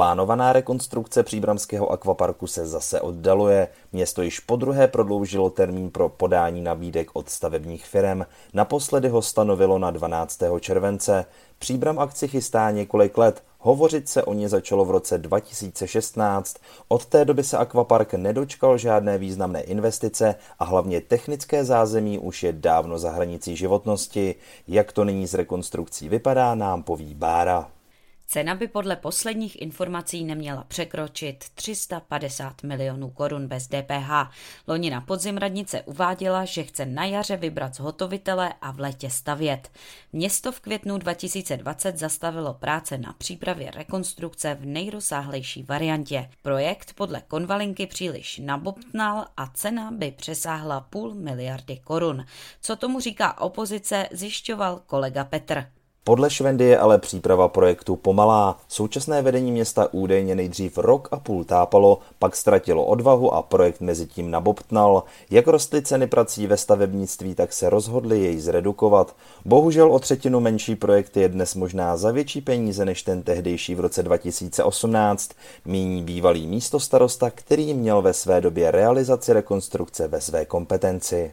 Plánovaná rekonstrukce příbramského akvaparku se zase oddaluje. Město již po druhé prodloužilo termín pro podání nabídek od stavebních firm. Naposledy ho stanovilo na 12. července. Příbram akci chystá několik let. Hovořit se o ně začalo v roce 2016. Od té doby se akvapark nedočkal žádné významné investice a hlavně technické zázemí už je dávno za hranicí životnosti. Jak to nyní s rekonstrukcí vypadá, nám poví Bára. Cena by podle posledních informací neměla překročit 350 milionů korun bez DPH. Loni na podzim radnice uváděla, že chce na jaře vybrat zhotovitele a v létě stavět. Město v květnu 2020 zastavilo práce na přípravě rekonstrukce v nejrozsáhlejší variantě. Projekt podle konvalinky příliš nabobtnal a cena by přesáhla půl miliardy korun. Co tomu říká opozice, zjišťoval kolega Petr. Podle Švendy je ale příprava projektu pomalá. Současné vedení města údajně nejdřív rok a půl tápalo, pak ztratilo odvahu a projekt mezi tím nabobtnal. Jak rostly ceny prací ve stavebnictví, tak se rozhodli jej zredukovat. Bohužel o třetinu menší projekt je dnes možná za větší peníze než ten tehdejší v roce 2018, míní bývalý místostarosta, který měl ve své době realizaci rekonstrukce ve své kompetenci.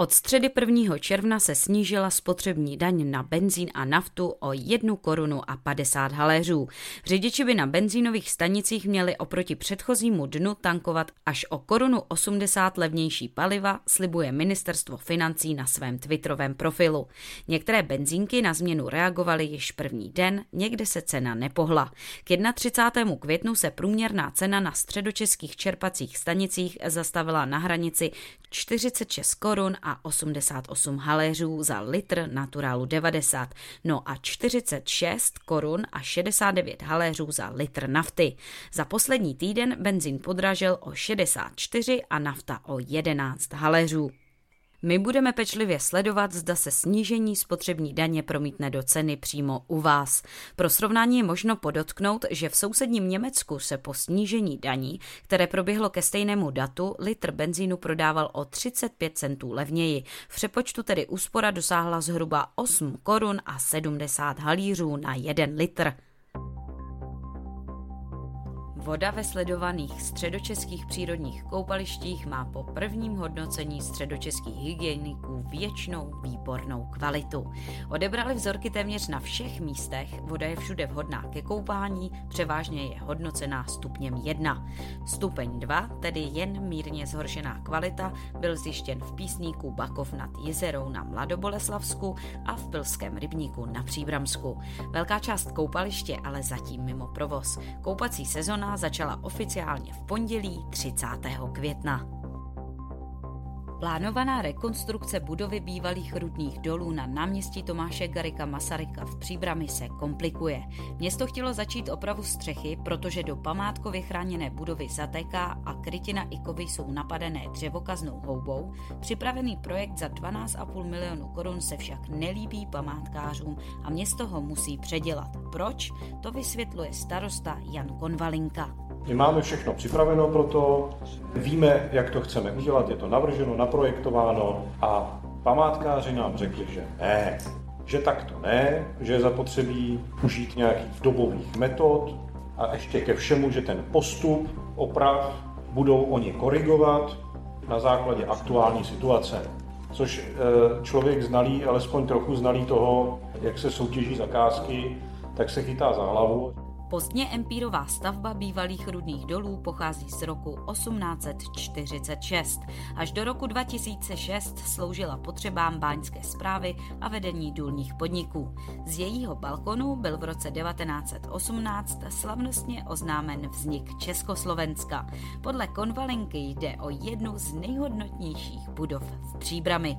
Od středy 1. června se snížila spotřební daň na benzín a naftu o 1 korunu a 50 haléřů. Řidiči by na benzínových stanicích měli oproti předchozímu dnu tankovat až o korunu 80 levnější paliva, slibuje ministerstvo financí na svém twitterovém profilu. Některé benzínky na změnu reagovaly již první den, někde se cena nepohla. K 31. květnu se průměrná cena na středočeských čerpacích stanicích zastavila na hranici 46 korun a a 88 haléřů za litr naturálu 90, no a 46 korun a 69 haléřů za litr nafty. Za poslední týden benzín podražil o 64 a nafta o 11 haléřů. My budeme pečlivě sledovat, zda se snížení spotřební daně promítne do ceny přímo u vás. Pro srovnání je možno podotknout, že v sousedním Německu se po snížení daní, které proběhlo ke stejnému datu, litr benzínu prodával o 35 centů levněji. V přepočtu tedy úspora dosáhla zhruba 8 korun a 70 halířů na 1 litr. Voda ve sledovaných středočeských přírodních koupalištích má po prvním hodnocení středočeských hygieniků věčnou výbornou kvalitu. Odebrali vzorky téměř na všech místech, voda je všude vhodná ke koupání, převážně je hodnocená stupněm 1. Stupeň 2, tedy jen mírně zhoršená kvalita, byl zjištěn v písníku Bakov nad Jezerou na Mladoboleslavsku a v Pilském rybníku na Příbramsku. Velká část koupaliště ale zatím mimo provoz. Koupací sezona začala oficiálně v pondělí 30. května. Plánovaná rekonstrukce budovy bývalých rudných dolů na náměstí Tomáše Garika Masaryka v Příbrami se komplikuje. Město chtělo začít opravu střechy, protože do památkově chráněné budovy zatéká a krytina i kovy jsou napadené dřevokaznou houbou. Připravený projekt za 12,5 milionu korun se však nelíbí památkářům a město ho musí předělat. Proč? To vysvětluje starosta Jan Konvalinka. My máme všechno připraveno pro to, víme, jak to chceme udělat, je to navrženo, naprojektováno a památkáři nám řekli, že ne, že tak to ne, že je zapotřebí užít nějakých dobových metod a ještě ke všemu, že ten postup oprav budou oni korigovat na základě aktuální situace. Což e, člověk znalý, alespoň trochu znalý toho, jak se soutěží zakázky, tak se chytá za hlavu. Pozdně empírová stavba bývalých rudných dolů pochází z roku 1846. Až do roku 2006 sloužila potřebám báňské zprávy a vedení důlních podniků. Z jejího balkonu byl v roce 1918 slavnostně oznámen vznik Československa. Podle konvalinky jde o jednu z nejhodnotnějších budov v Příbrami.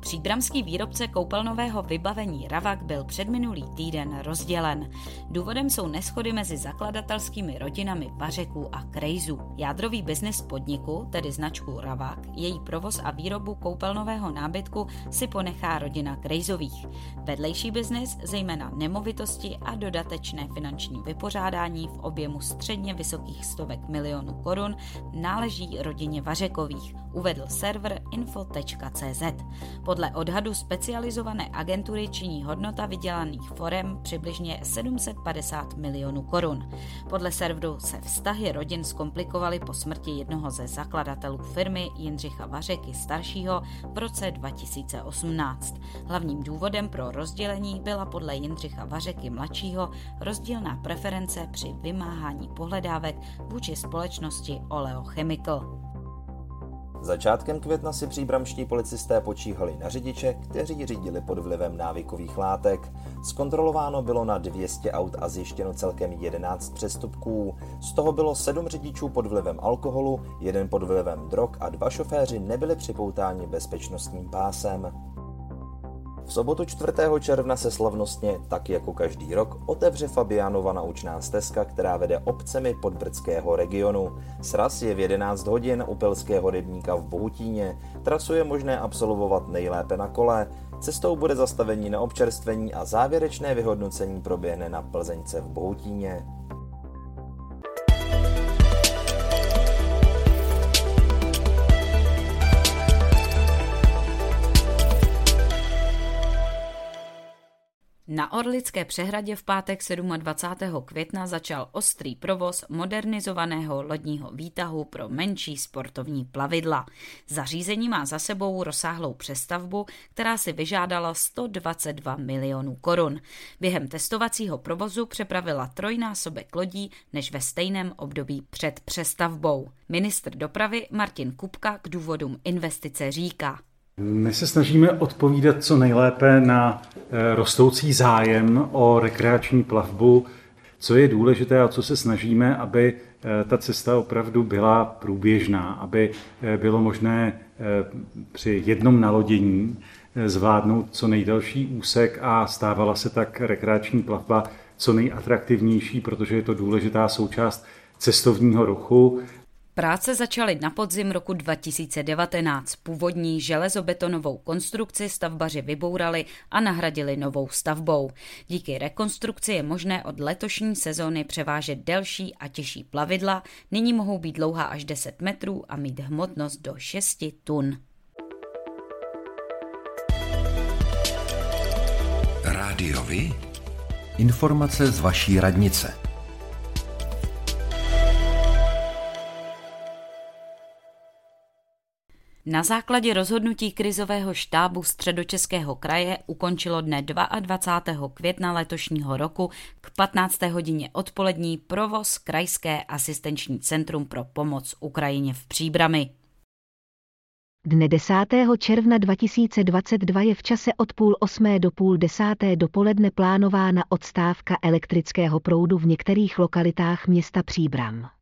Příbramský výrobce koupelnového vybavení Ravak byl předminulý týden rozdělen. Důvodem jsou neschody mezi zakladatelskými rodinami Vařeků a Krejzů. Jádrový biznis podniku, tedy značku Ravak, její provoz a výrobu koupelnového nábytku si ponechá rodina Krejzových. Vedlejší biznis, zejména nemovitosti a dodatečné finanční vypořádání v objemu středně vysokých stovek milionů korun, náleží rodině Vařekových, uvedl server info.cz. Podle odhadu specializované agentury činí hodnota vydělaných forem přibližně 750 milionů korun. Podle serveru se vztahy rodin zkomplikovaly po smrti jednoho ze zakladatelů firmy Jindřicha Vařeky staršího v roce 2018. Hlavním důvodem pro rozdělení byla podle Jindřicha Vařeky mladšího rozdílná preference při vymáhání pohledávek vůči společnosti Oleo Chemical. Začátkem května si příbramští policisté počíhali na řidiče, kteří řídili pod vlivem návykových látek. Zkontrolováno bylo na 200 aut a zjištěno celkem 11 přestupků. Z toho bylo 7 řidičů pod vlivem alkoholu, jeden pod vlivem drog a dva šoféři nebyli připoutáni bezpečnostním pásem. V sobotu 4. června se slavnostně, tak jako každý rok, otevře Fabianova naučná stezka, která vede obcemi podbrdského regionu. Sraz je v 11 hodin u Pelského rybníka v Bohutíně. Trasu je možné absolvovat nejlépe na kole. Cestou bude zastavení na občerstvení a závěrečné vyhodnocení proběhne na Plzeňce v Bohutíně. Na Orlické přehradě v pátek 27. května začal ostrý provoz modernizovaného lodního výtahu pro menší sportovní plavidla. Zařízení má za sebou rozsáhlou přestavbu, která si vyžádala 122 milionů korun. Během testovacího provozu přepravila trojnásobek lodí než ve stejném období před přestavbou. Ministr dopravy Martin Kupka k důvodům investice říká. My se snažíme odpovídat co nejlépe na eh, rostoucí zájem o rekreační plavbu, co je důležité a co se snažíme, aby eh, ta cesta opravdu byla průběžná, aby eh, bylo možné při jednom nalodění zvládnout co nejdelší úsek a stávala se tak rekreační plavba co nejatraktivnější, protože je to důležitá součást cestovního ruchu Práce začaly na podzim roku 2019. Původní železobetonovou konstrukci stavbaři vybourali a nahradili novou stavbou. Díky rekonstrukci je možné od letošní sezóny převážet delší a těžší plavidla. Nyní mohou být dlouhá až 10 metrů a mít hmotnost do 6 tun. Rádiovi? Informace z vaší radnice. Na základě rozhodnutí krizového štábu středočeského kraje ukončilo dne 22. května letošního roku k 15. hodině odpolední provoz Krajské asistenční centrum pro pomoc Ukrajině v Příbrami. Dne 10. června 2022 je v čase od půl osmé do půl desáté dopoledne plánována odstávka elektrického proudu v některých lokalitách města Příbram.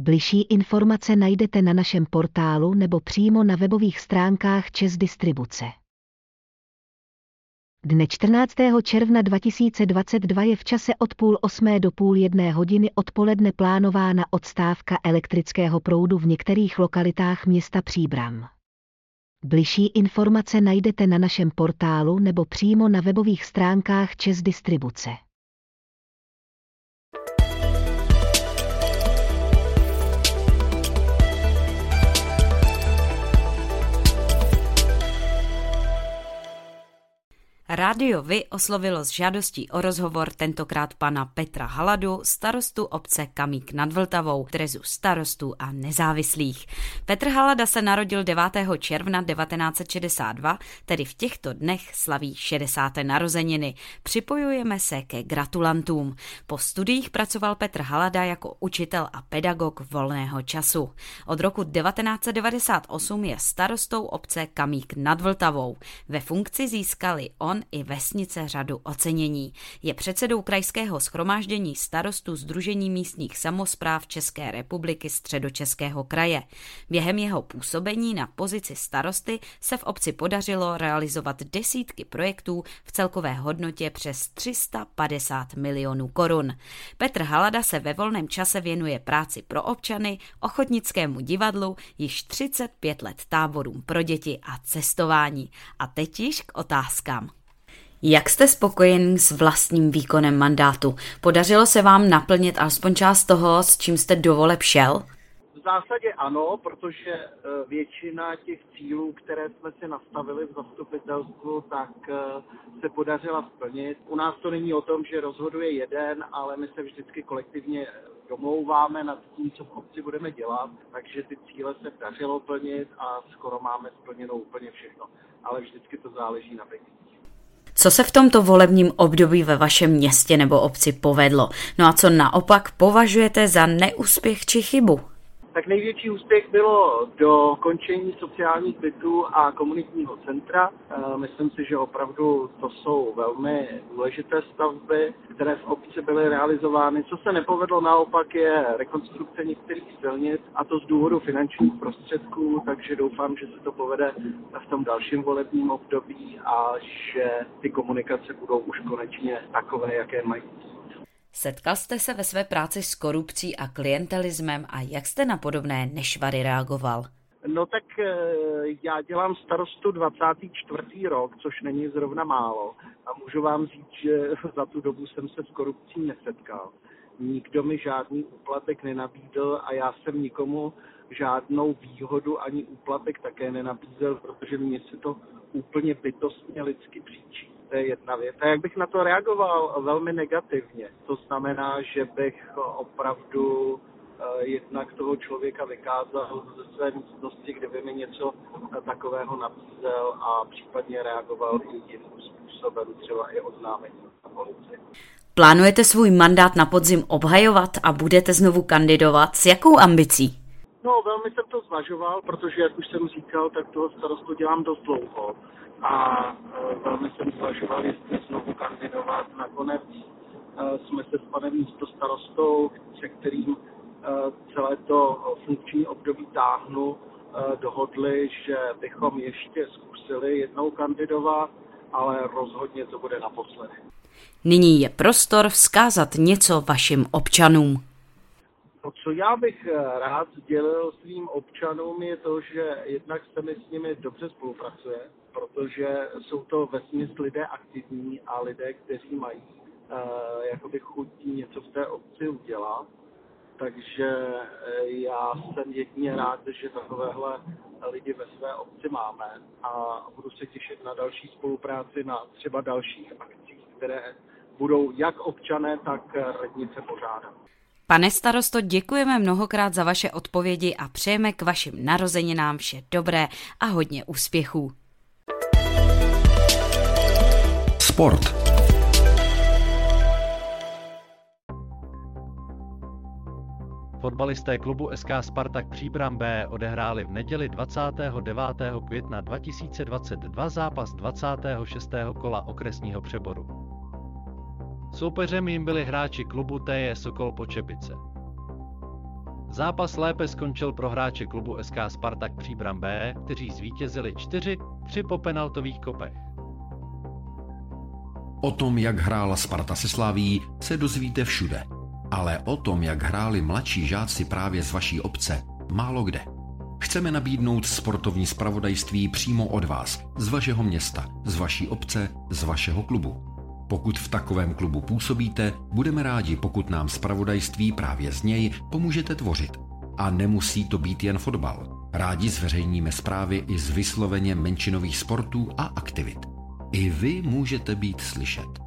Bližší informace najdete na našem portálu nebo přímo na webových stránkách Čes Distribuce. Dne 14. června 2022 je v čase od půl osmé do půl jedné hodiny odpoledne plánována odstávka elektrického proudu v některých lokalitách města Příbram. Bližší informace najdete na našem portálu nebo přímo na webových stránkách Čes Distribuce. Rádio Vy oslovilo s žádostí o rozhovor tentokrát pana Petra Haladu, starostu obce Kamík nad Vltavou, trezu starostů a nezávislých. Petr Halada se narodil 9. června 1962, tedy v těchto dnech slaví 60. narozeniny. Připojujeme se ke gratulantům. Po studiích pracoval Petr Halada jako učitel a pedagog volného času. Od roku 1998 je starostou obce Kamík nad Vltavou. Ve funkci získali on i vesnice řadu ocenění. Je předsedou krajského schromáždění starostů Združení místních samozpráv České republiky Středočeského kraje. Během jeho působení na pozici starosty se v obci podařilo realizovat desítky projektů v celkové hodnotě přes 350 milionů korun. Petr Halada se ve volném čase věnuje práci pro občany, ochotnickému divadlu, již 35 let táborům pro děti a cestování. A teď již k otázkám. Jak jste spokojen s vlastním výkonem mandátu? Podařilo se vám naplnit alespoň část toho, s čím jste do voleb šel? V zásadě ano, protože e, většina těch cílů, které jsme si nastavili v zastupitelstvu, tak e, se podařila splnit. U nás to není o tom, že rozhoduje jeden, ale my se vždycky kolektivně domlouváme nad tím, co v obci budeme dělat, takže ty cíle se dařilo plnit a skoro máme splněno úplně všechno. Ale vždycky to záleží na penězích. Co se v tomto volebním období ve vašem městě nebo obci povedlo? No a co naopak považujete za neúspěch či chybu? Tak největší úspěch bylo do končení sociálních bytů a komunitního centra. Eh, myslím si, že opravdu to jsou velmi důležité stavby, které v obci byly realizovány. Co se nepovedlo naopak je rekonstrukce některých silnic a to z důvodu finančních prostředků, takže doufám, že se to povede v tom dalším volebním období a že ty komunikace budou už konečně takové, jaké mají Setkal jste se ve své práci s korupcí a klientelismem a jak jste na podobné nešvary reagoval? No tak eh, já dělám starostu 24. rok, což není zrovna málo. A můžu vám říct, že za tu dobu jsem se s korupcí nesetkal. Nikdo mi žádný úplatek nenabídl a já jsem nikomu žádnou výhodu ani úplatek také nenabízel, protože mě se to úplně bytostně lidsky příčí to je jedna věc. A jak bych na to reagoval? Velmi negativně. To znamená, že bych opravdu jednak toho člověka vykázal ze své místnosti, kde by mi něco takového nabízel a případně reagoval i jiným způsobem, třeba i oznámení na policii. Plánujete svůj mandát na podzim obhajovat a budete znovu kandidovat? S jakou ambicí? No, velmi jsem to zvažoval, protože, jak už jsem říkal, tak toho starostu dělám dost dlouho a e, velmi jsem zvažoval, jestli znovu kandidovat. Nakonec jsme se s panem místostarostou, se kterým celé to funkční období táhnu, dohodli, že bychom ještě zkusili jednou kandidovat, ale rozhodně to bude naposledy. Nyní je prostor vzkázat něco vašim občanům. To, co já bych rád sdělil svým občanům, je to, že jednak se mi s nimi dobře spolupracuje, protože jsou to vesměs lidé aktivní a lidé, kteří mají uh, jakoby chutí něco v té obci udělat. Takže uh, já jsem jedině rád, že takovéhle lidi ve své obci máme a budu se těšit na další spolupráci na třeba dalších akcích, které budou jak občané, tak radnice pořádat. Pane starosto, děkujeme mnohokrát za vaše odpovědi a přejeme k vašim narozeninám vše dobré a hodně úspěchů. Sport. Fotbalisté klubu SK Spartak Příbram B odehráli v neděli 29. května 2022 zápas 26. kola okresního přeboru. Soupeřem jim byli hráči klubu TJ Sokol Počepice. Zápas lépe skončil pro hráče klubu SK Spartak Příbram B, kteří zvítězili 4-3 po penaltových kopech. O tom, jak hrála Sparta se Slaví, se dozvíte všude. Ale o tom, jak hráli mladší žáci právě z vaší obce, málo kde. Chceme nabídnout sportovní spravodajství přímo od vás, z vašeho města, z vaší obce, z vašeho klubu. Pokud v takovém klubu působíte, budeme rádi, pokud nám spravodajství právě z něj pomůžete tvořit. A nemusí to být jen fotbal. Rádi zveřejníme zprávy i z vysloveně menšinových sportů a aktivit. I vy můžete být slyšet.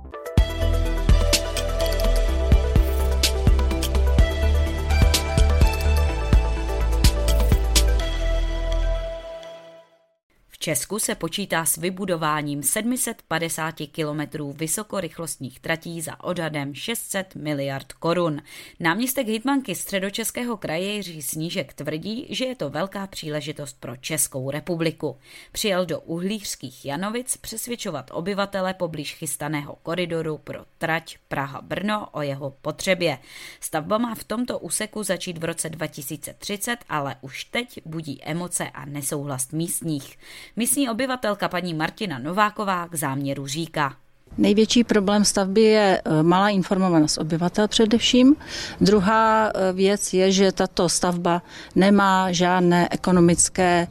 Česku se počítá s vybudováním 750 kilometrů vysokorychlostních tratí za odhadem 600 miliard korun. Náměstek hitmanky středočeského kraje Jiří Snížek tvrdí, že je to velká příležitost pro Českou republiku. Přijel do uhlířských Janovic přesvědčovat obyvatele poblíž chystaného koridoru pro trať Praha-Brno o jeho potřebě. Stavba má v tomto úseku začít v roce 2030, ale už teď budí emoce a nesouhlas místních. Místní obyvatelka paní Martina Nováková k záměru říká. Největší problém stavby je e, malá informovanost obyvatel především. Druhá e, věc je, že tato stavba nemá žádné ekonomické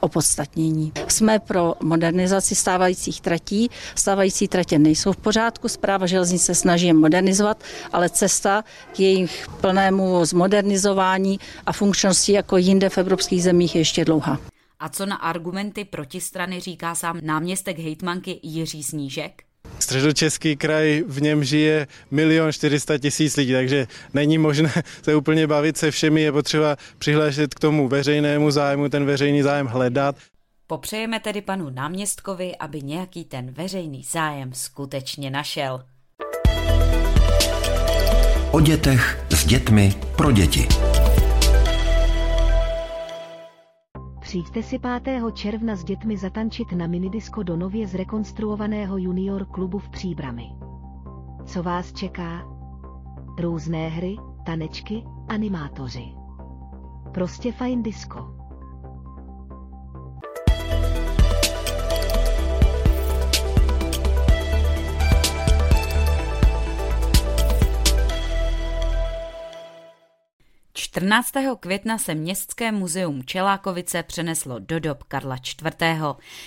opodstatnění. Jsme pro modernizaci stávajících tratí. Stávající tratě nejsou v pořádku, zpráva železnice snaží je modernizovat, ale cesta k jejich plnému zmodernizování a funkčnosti jako jinde v evropských zemích je ještě dlouhá. A co na argumenty protistrany říká sám náměstek hejtmanky Jiří Snížek? Středočeský kraj, v něm žije milion 400 tisíc lidí, takže není možné se úplně bavit se všemi, je potřeba přihlášet k tomu veřejnému zájmu, ten veřejný zájem hledat. Popřejeme tedy panu náměstkovi, aby nějaký ten veřejný zájem skutečně našel. O dětech s dětmi pro děti. Přijďte si 5. června s dětmi zatančit na minidisko do nově zrekonstruovaného junior klubu v Příbrami. Co vás čeká? Různé hry, tanečky, animátoři. Prostě fajn disko. 14. května se Městské muzeum Čelákovice přeneslo do dob Karla IV.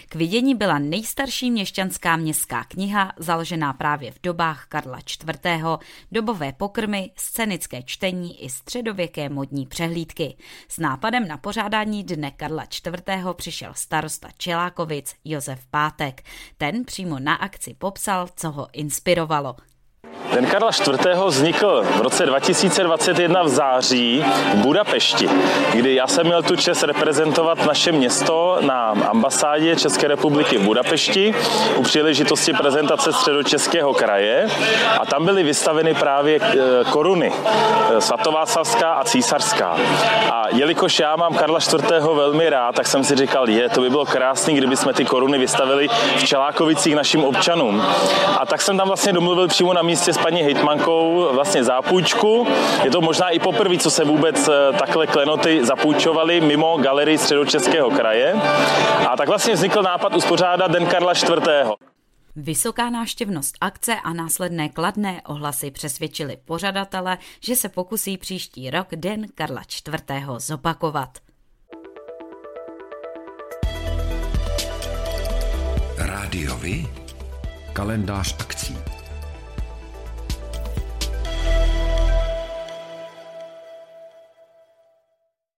K vidění byla nejstarší měšťanská městská kniha, založená právě v dobách Karla IV., dobové pokrmy, scénické čtení i středověké modní přehlídky. S nápadem na pořádání dne Karla IV. přišel starosta Čelákovic Josef Pátek. Ten přímo na akci popsal, co ho inspirovalo. Den Karla IV. vznikl v roce 2021 v září v Budapešti, kdy já jsem měl tu čest reprezentovat naše město na ambasádě České republiky v Budapešti u příležitosti prezentace středočeského kraje a tam byly vystaveny právě eh, koruny eh, svatováclavská a císařská. A jelikož já mám Karla IV. velmi rád, tak jsem si říkal, je, to by bylo krásné, kdyby jsme ty koruny vystavili v Čelákovicích našim občanům. A tak jsem tam vlastně domluvil přímo na místě s paní hejtmankou vlastně zápůjčku. Je to možná i poprvé, co se vůbec eh, takhle klenoty zapůjčovaly mimo galerii středočeského kraje. A tak vlastně vznikl nápad uspořádat Den Karla IV. Vysoká náštěvnost akce a následné kladné ohlasy přesvědčili pořadatele, že se pokusí příští rok Den Karla IV. zopakovat. Rádiovi kalendář akcí.